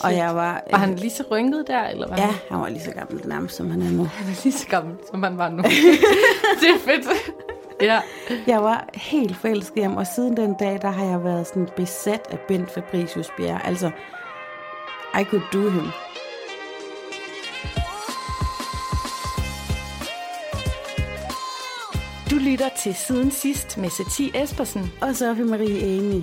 Og jeg var... Var han lige så rynket der, eller hvad? Ja, han var lige så gammel nærmest, som han er nu. Han er lige så gammel, som han var nu. det er fedt. Ja. Jeg var helt forelsket i ham, og siden den dag, der har jeg været sådan besat af Bent Fabricius Bjerre. Altså, I could do him. Du lytter til Siden Sidst med Satie Espersen. Og Sofie Marie Amy.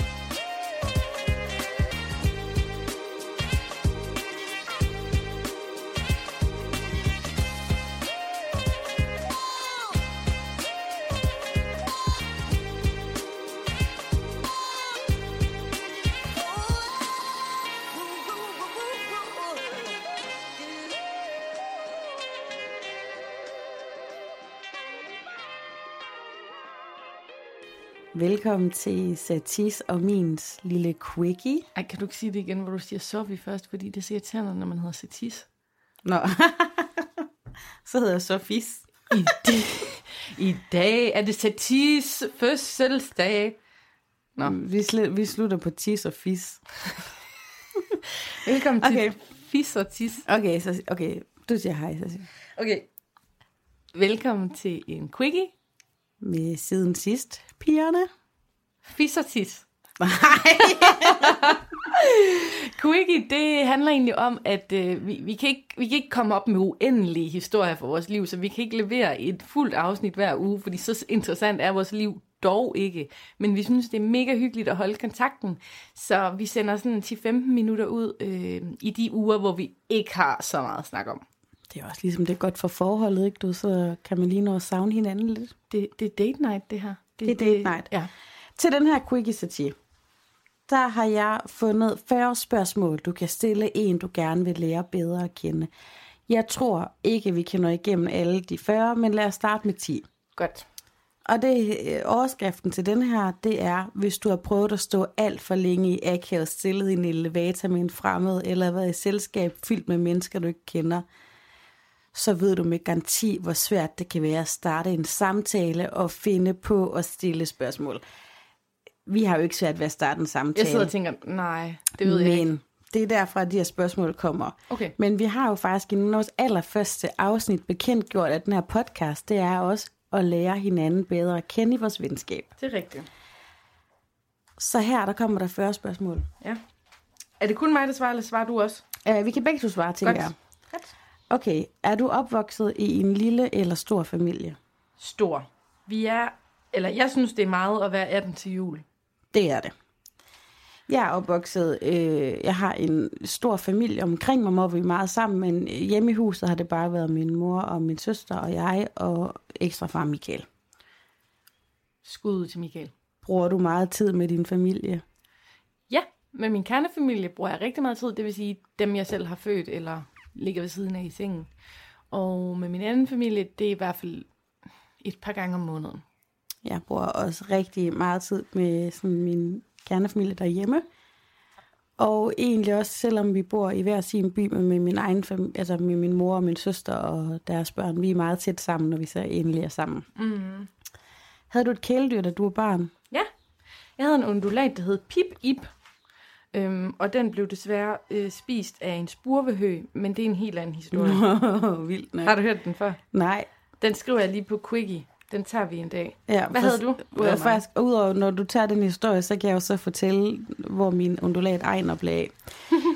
Velkommen til Satis og mins lille quickie. Ej, kan du ikke sige det igen, hvor du siger Sofie først, fordi det siger irriterende, når man hedder Satis. Nå, så hedder jeg Sofis. I, dag, I dag er det Satis fødselsdag. Nå. Vi, sl- vi slutter på tis og fis. Velkommen til Okay. Fis og Tis. Okay, så, okay. du siger hej, så siger. Okay. Velkommen til en quickie. Med siden sidst, pigerne. Fis og Tis. Quickie, det handler egentlig om, at øh, vi, vi, kan ikke, vi kan ikke komme op med uendelige historier for vores liv, så vi kan ikke levere et fuldt afsnit hver uge, fordi så interessant er vores liv dog ikke. Men vi synes, det er mega hyggeligt at holde kontakten, så vi sender sådan 10-15 minutter ud øh, i de uger, hvor vi ikke har så meget at snakke om. Det er også ligesom, det er godt for forholdet, ikke? Du, så kan man lige nå at savne hinanden lidt. Det, det er date night, det her. Det er date night. Ja. Til den her quickie satir, der har jeg fundet 40 spørgsmål, du kan stille en, du gerne vil lære bedre at kende. Jeg tror ikke, vi kan nå igennem alle de 40, men lad os starte med 10. Godt. Og det, øh, overskriften til den her, det er, hvis du har prøvet at stå alt for længe i akavet stillet i en elevator med en fremmed, eller været i selskab fyldt med mennesker, du ikke kender, så ved du med garanti, hvor svært det kan være at starte en samtale og finde på at stille spørgsmål. Vi har jo ikke svært ved at starte en samtale. Jeg sidder og tænker, nej, det ved jeg ikke. Men det er derfra, at de her spørgsmål kommer. Okay. Men vi har jo faktisk i vores allerførste afsnit bekendtgjort, at den her podcast, det er også at lære hinanden bedre at kende i vores venskab. Det er rigtigt. Så her, der kommer der 40 spørgsmål. Ja. Er det kun mig, der svarer, eller svarer du også? Uh, vi kan begge to svare, tænker Godt. jeg. Godt. Okay, er du opvokset i en lille eller stor familie? Stor. Vi er, eller jeg synes, det er meget at være 18 til jul. Det er det. Jeg er opvokset, øh, jeg har en stor familie omkring mig, hvor vi er meget sammen, men hjemme i huset har det bare været min mor og min søster og jeg og ekstra far Michael. Skud ud til Michael. Bruger du meget tid med din familie? Ja, med min kernefamilie bruger jeg rigtig meget tid, det vil sige dem, jeg selv har født eller ligger ved siden af i sengen. Og med min anden familie, det er i hvert fald et par gange om måneden. Jeg bruger også rigtig meget tid med sådan min kernefamilie derhjemme. Og egentlig også, selvom vi bor i hver sin by med, min egen familie, altså med min mor og min søster og deres børn, vi er meget tæt sammen, når vi så endelig er sammen. Mm. Havde du et kæledyr, da du var barn? Ja, jeg havde en undulat, der hed Pip Ip. Øhm, og den blev desværre øh, spist af en spurvehø, men det er en helt anden historie. Vildt nok. Har du hørt den før? Nej. Den skriver jeg lige på Quickie. Den tager vi en dag. Ja, Hvad for- havde du? Ud Udover mig. faktisk, udover når du tager den historie, så kan jeg jo så fortælle, hvor min undulat Ejner blev af.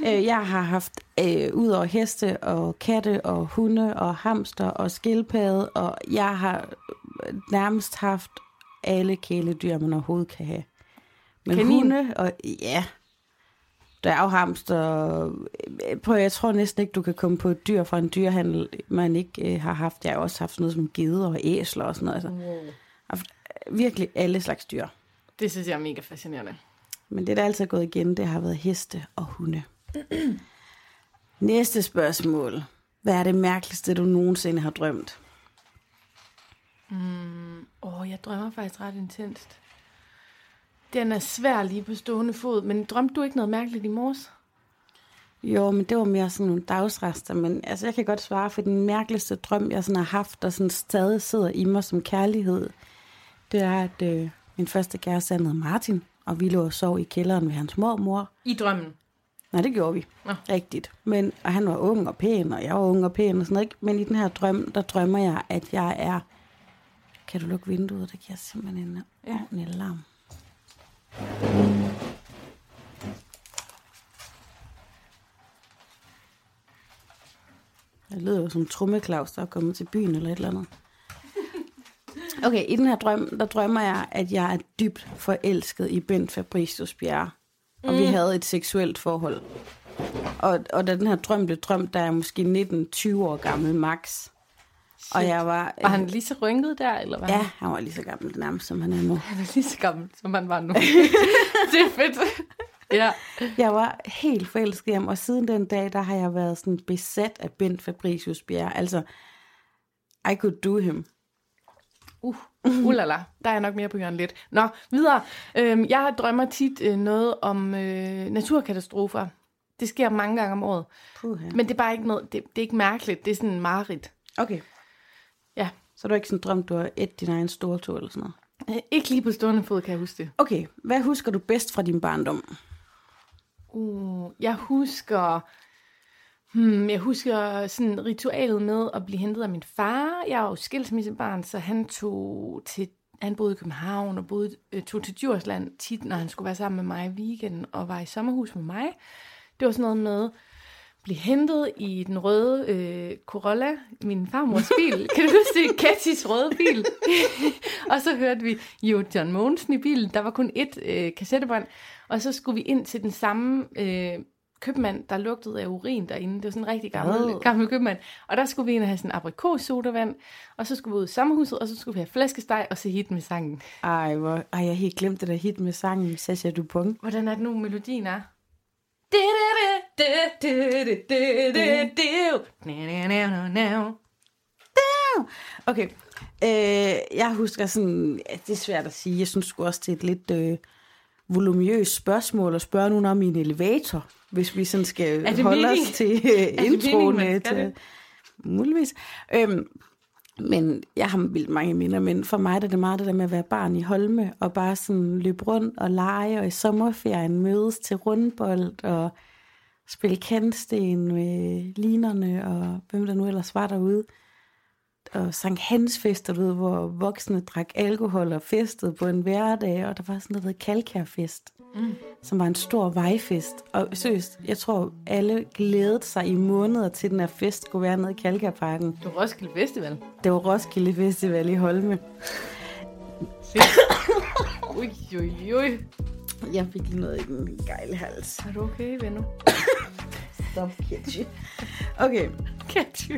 Jeg har haft, øh, ud over heste og katte og hunde og hamster og skildpadde, og jeg har øh, nærmest haft alle kæledyr, man overhovedet kan have. Men Kanin? hunde, og ja, dværghamster, prøv, jeg tror næsten ikke, du kan komme på et dyr fra en dyrhandel, man ikke øh, har haft. Jeg har også haft sådan noget som geder og æsler og sådan noget. Altså, Wow. haft virkelig alle slags dyr. Det synes jeg er mega fascinerende. Men det, der altid er gået igen, det har været heste og hunde. Næste spørgsmål. Hvad er det mærkeligste, du nogensinde har drømt? Åh, oh, jeg drømmer faktisk ret intenst. Den er svær lige på stående fod, men drømte du ikke noget mærkeligt i morges? Jo, men det var mere sådan nogle dagsrester, men altså, jeg kan godt svare for den mærkeligste drøm, jeg sådan har haft, og sådan stadig sidder i mig som kærlighed, det er, at øh, min første kæreste hed Martin, og vi lå og sov i kælderen ved hans mormor. I drømmen? Nej, det gjorde vi. Nå. Rigtigt. Men, og han var ung og pæn, og jeg var ung og pæn og sådan noget. ikke? Men i den her drøm, der drømmer jeg, at jeg er... Kan du lukke vinduet? Det giver simpelthen en Ja. ordentlig larm. Det lyder jo som trummeklaus, der er kommet til byen eller et eller andet. Okay, i den her drøm, der drømmer jeg, at jeg er dybt forelsket i Bent Fabricius Bjerre. Og mm. vi havde et seksuelt forhold. Og, og da den her drøm blev drømt, der er jeg måske 19-20 år gammel max. Og jeg var... Var han lige så rynket der, eller hvad? Ja, han var lige så gammel nærmest, som han er nu. Han er lige så gammel, som han var nu. det er fedt. ja. Jeg var helt forelsket i ham, og siden den dag, der har jeg været sådan besat af Bent Fabricius Bjerre. Altså, I could do him. Uh, ulala, der er jeg nok mere på hjørnet lidt. Nå, videre. Øhm, jeg drømmer tit øh, noget om øh, naturkatastrofer. Det sker mange gange om året. Puh, ja. Men det er bare ikke noget, det, det er ikke mærkeligt. Det er sådan en mareridt. Okay, Ja. så du ikke sådan drømt, du har et din egen store tur eller sådan noget? Øh, Ikke lige på stående fod, kan jeg huske det. Okay, hvad husker du bedst fra din barndom? Uh, jeg husker... Hmm, jeg husker sådan ritualet med at blive hentet af min far. Jeg er jo skilsmissebarn, så han tog til han boede i København og boede, øh, tog til Djursland tit, når han skulle være sammen med mig i weekenden og var i sommerhus med mig. Det var sådan noget med blive hentet i den røde øh, Corolla, min farmors bil. kan du huske det? Katis røde bil. og så hørte vi jo John Mogensen i bilen. Der var kun ét øh, kassettebånd. Og så skulle vi ind til den samme øh, købmand, der lugtede af urin derinde. Det var sådan en rigtig gammel, Ad. gammel købmand. Og der skulle vi ind og have sådan en aprikossodavand. Og så skulle vi ud i sommerhuset, og så skulle vi have flæskesteg og se hit med sangen. Ej, hvor, ej, jeg helt glemt det der hit med sangen Sasha Dupont. Hvordan er det nu, melodien er? Okay, øh, jeg husker sådan, ja, det er svært at sige, jeg synes sgu også, det er et lidt øh, voluminøst spørgsmål at spørge nogen om i en elevator, hvis vi sådan skal holde mening? os til øh, introen. til, muligvis. Øhm, men jeg har vildt mange minder, men for mig der er det meget det der med at være barn i Holme, og bare sådan løbe rundt og lege, og i sommerferien mødes til rundbold, og spille kantsten med linerne, og hvem der nu ellers var derude. Og Sankt Hans fester, du ved, hvor voksne drak alkohol og festede på en hverdag, og der var sådan noget, der hed Kalkærfest, mm. som var en stor vejfest. Og seriøst, jeg tror, alle glædede sig i måneder til den her fest skulle være nede i Kalkærparken. Du Roskilde Festival. Det var Roskilde Festival i Holme. Ui, ui, ui. Jeg fik lige noget i den gejle hals. Er du okay, venner? Stop, Kitty. Okay, Katty.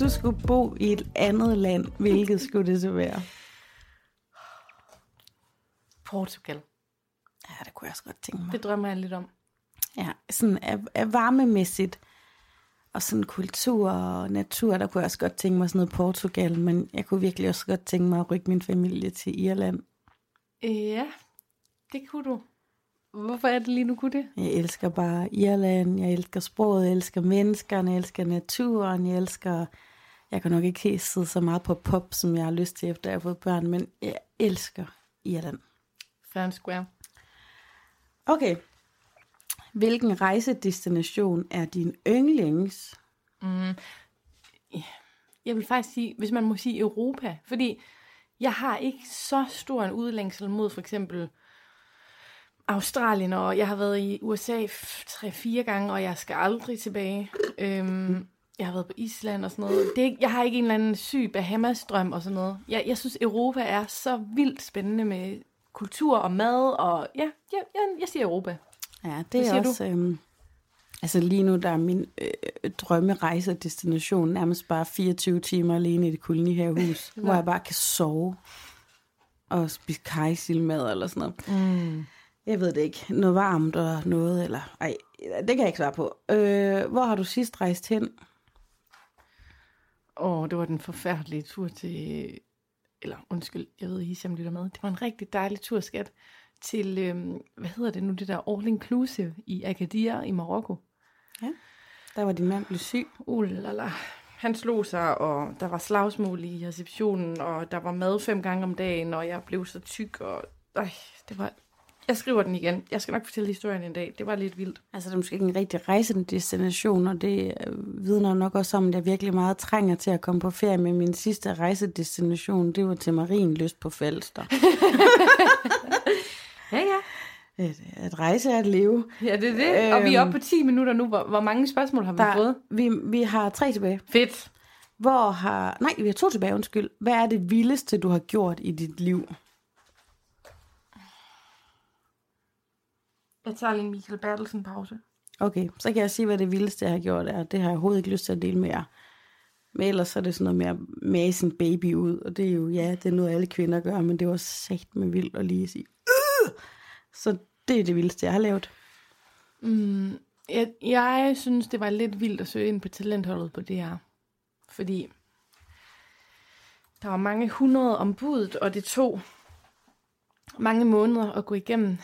Du skulle bo i et andet land, hvilket skulle det så være? Portugal. Ja, det kunne jeg også godt tænke mig. Det drømmer jeg lidt om. Ja, sådan af, af varmemæssigt og sådan kultur og natur, der kunne jeg også godt tænke mig sådan noget Portugal, men jeg kunne virkelig også godt tænke mig at rykke min familie til Irland. Ja, det kunne du. Hvorfor er det lige nu kunne det? Jeg elsker bare Irland, jeg elsker sproget, jeg elsker menneskerne, jeg elsker naturen, jeg elsker... Jeg kan nok ikke helt sidde så meget på pop, som jeg har lyst til, efter jeg har fået børn, men jeg elsker Irland. Fair square. Okay. Hvilken rejsedestination er din yndlings? Jeg vil faktisk sige, hvis man må sige Europa, fordi jeg har ikke så stor en udlængsel mod for eksempel Australien, og jeg har været i USA f- tre-fire gange, og jeg skal aldrig tilbage. Øhm, jeg har været på Island og sådan noget. Det er ikke, jeg har ikke en eller anden syg Bahamas-drøm og sådan noget. Jeg, jeg synes, Europa er så vildt spændende med kultur og mad, og ja, ja jeg, jeg siger Europa. Ja, det er også... Øhm, altså lige nu, der er min øh, drømmerejsedestination nærmest bare 24 timer alene i det kolonihavehus, hvor jeg bare kan sove og spise kajsilmad eller sådan noget. Mm. Jeg ved det ikke. Noget varmt og noget, eller... Ej, det kan jeg ikke svare på. Øh, hvor har du sidst rejst hen? Oh, det var den forfærdelige tur til... Eller undskyld, jeg ved, Hisham lytter med. Det var en rigtig dejlig tur, skat. Til, øhm, hvad hedder det nu, det der All Inclusive i Agadir i Marokko. Ja, der var din mand blev syg. Uh, Han slog sig, og der var slagsmål i receptionen, og der var mad fem gange om dagen, og jeg blev så tyk, og øh, det var jeg skriver den igen. Jeg skal nok fortælle historien en dag. Det var lidt vildt. Altså, det er måske ikke en rigtig rejsedestination, og det øh, vidner nok også om, at jeg virkelig meget trænger til at komme på ferie med min sidste rejsedestination. Det var til Marienlyst på Falster. ja, ja. At, at rejse er at leve. Ja, det er det. Øhm, og vi er oppe på 10 minutter nu. Hvor, hvor mange spørgsmål har vi der, fået? Vi, vi har tre tilbage. Fedt. Hvor har... Nej, vi har to tilbage, undskyld. Hvad er det vildeste, du har gjort i dit liv? Jeg tager lige en Michael Bertelsen pause. Okay, så kan jeg sige, hvad det vildeste, jeg har gjort er. Det har jeg overhovedet ikke lyst til at dele med jer. Men ellers så er det sådan noget med at mase en baby ud, og det er jo, ja, det er noget, alle kvinder gør, men det var sagt med vildt at lige sige, øh! Så det er det vildeste, jeg har lavet. Mm, jeg, jeg synes, det var lidt vildt at søge ind på talentholdet på det her. Fordi der var mange hundrede ombud, og det tog mange måneder at gå igennem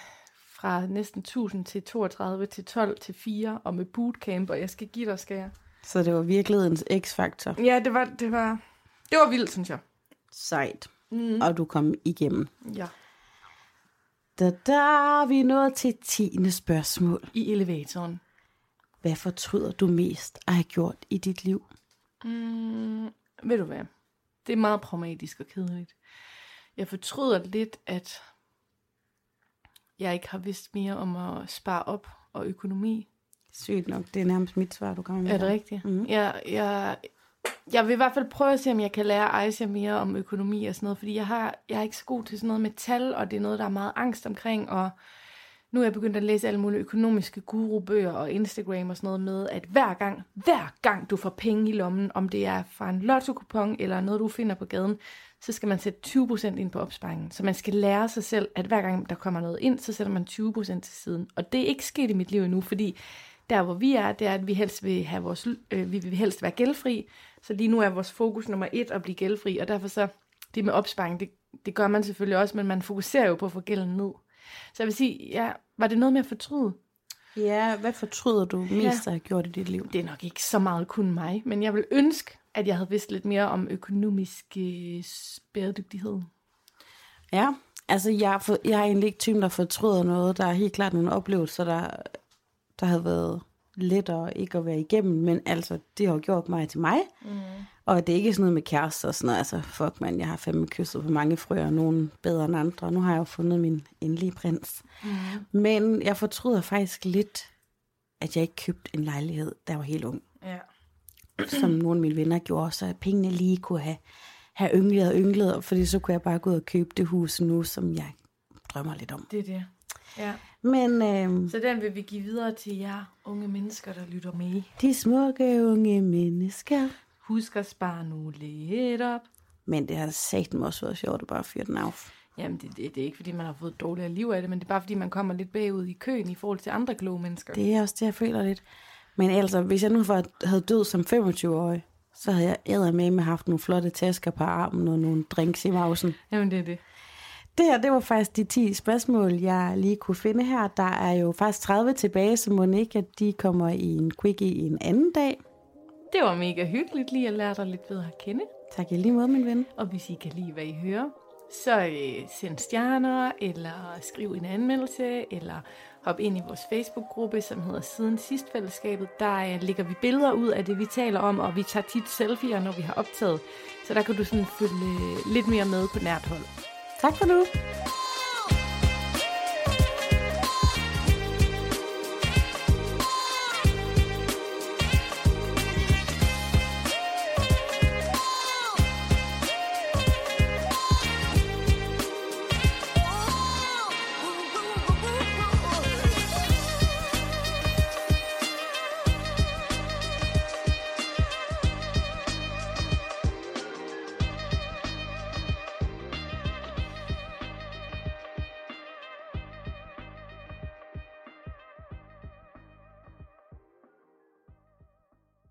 fra næsten 1000 til 32 til 12 til 4 og med bootcamp, og jeg skal give dig, skal jeg. Så det var virkelighedens x-faktor. Ja, det var, det var, det var vildt, synes jeg. Sejt. Mm. Og du kom igennem. Ja. Da, da er vi nået til 10. spørgsmål. I elevatoren. Hvad fortryder du mest at have gjort i dit liv? Mm, ved du hvad? Det er meget pragmatisk og kedeligt. Jeg fortryder lidt, at jeg ikke har vidst mere om at spare op og økonomi. Sygt nok, det er nærmest mit svar, du kommer med. Er det rigtigt? Mm-hmm. Jeg, jeg, jeg vil i hvert fald prøve at se, om jeg kan lære Aisha mere om økonomi og sådan noget, fordi jeg, har, jeg er ikke så god til sådan noget med tal, og det er noget, der er meget angst omkring, og nu er jeg begyndt at læse alle mulige økonomiske gurubøger og Instagram og sådan noget med, at hver gang, hver gang du får penge i lommen, om det er fra en lotto eller noget, du finder på gaden, så skal man sætte 20% ind på opsparingen. Så man skal lære sig selv, at hver gang der kommer noget ind, så sætter man 20% til siden. Og det er ikke sket i mit liv endnu, fordi der hvor vi er, det er, at vi helst vil, have vores, øh, vi vil helst være gældfri. Så lige nu er vores fokus nummer et at blive gældfri, og derfor så, det med opsparing, det, det gør man selvfølgelig også, men man fokuserer jo på at få gælden ned. Så jeg vil sige, ja, var det noget med at fortryde? Ja, hvad fortryder du mest ja. at have gjort i dit liv? Det er nok ikke så meget kun mig, men jeg vil ønske, at jeg havde vidst lidt mere om økonomisk øh, bæredygtighed. Ja, altså jeg, for, jeg er egentlig ikke typen, der fortryder noget. Der er helt klart nogle oplevelser, der, der havde været lettere ikke at være igennem, men altså, det har gjort mig til mig. Mm. Og det er ikke sådan noget med kærester og sådan noget. Altså, fuck man, jeg har fandme kysset på mange frøer, nogen bedre end andre. Nu har jeg jo fundet min endelige prins. Mm. Men jeg fortryder faktisk lidt, at jeg ikke købte en lejlighed, da jeg var helt ung. Ja som nogle af mine venner gjorde, så pengene lige kunne have, have ynglet og ynglet, fordi så kunne jeg bare gå ud og købe det hus nu, som jeg drømmer lidt om. Det er det. Ja. Men, øh, så den vil vi give videre til jer unge mennesker, der lytter med. De smukke unge mennesker. Husk at spare nu lidt op. Men det har sagt også været sjovt at bare fyre den af. Jamen, det, det, det er ikke, fordi man har fået dårligere liv af det, men det er bare, fordi man kommer lidt bagud i køen i forhold til andre kloge mennesker. Det er også det, jeg føler lidt. Men altså, hvis jeg nu havde død som 25-årig, så havde jeg æder med med haft nogle flotte tasker på armen og nogle drinks i mausen. Jamen, det er det. Det her, det var faktisk de 10 spørgsmål, jeg lige kunne finde her. Der er jo faktisk 30 tilbage, så må ikke, at de kommer i en quickie i en anden dag. Det var mega hyggeligt lige at lære dig lidt bedre at kende. Tak i lige måde, min ven. Og hvis I kan lide, hvad I hører, så øh, send stjerner, eller skriv en anmeldelse, eller hop ind i vores Facebook-gruppe, som hedder Siden Sidst Fællesskabet. Der øh, lægger vi billeder ud af det, vi taler om, og vi tager tit selfies, når vi har optaget. Så der kan du sådan følge lidt mere med på nært hold. Tak for nu.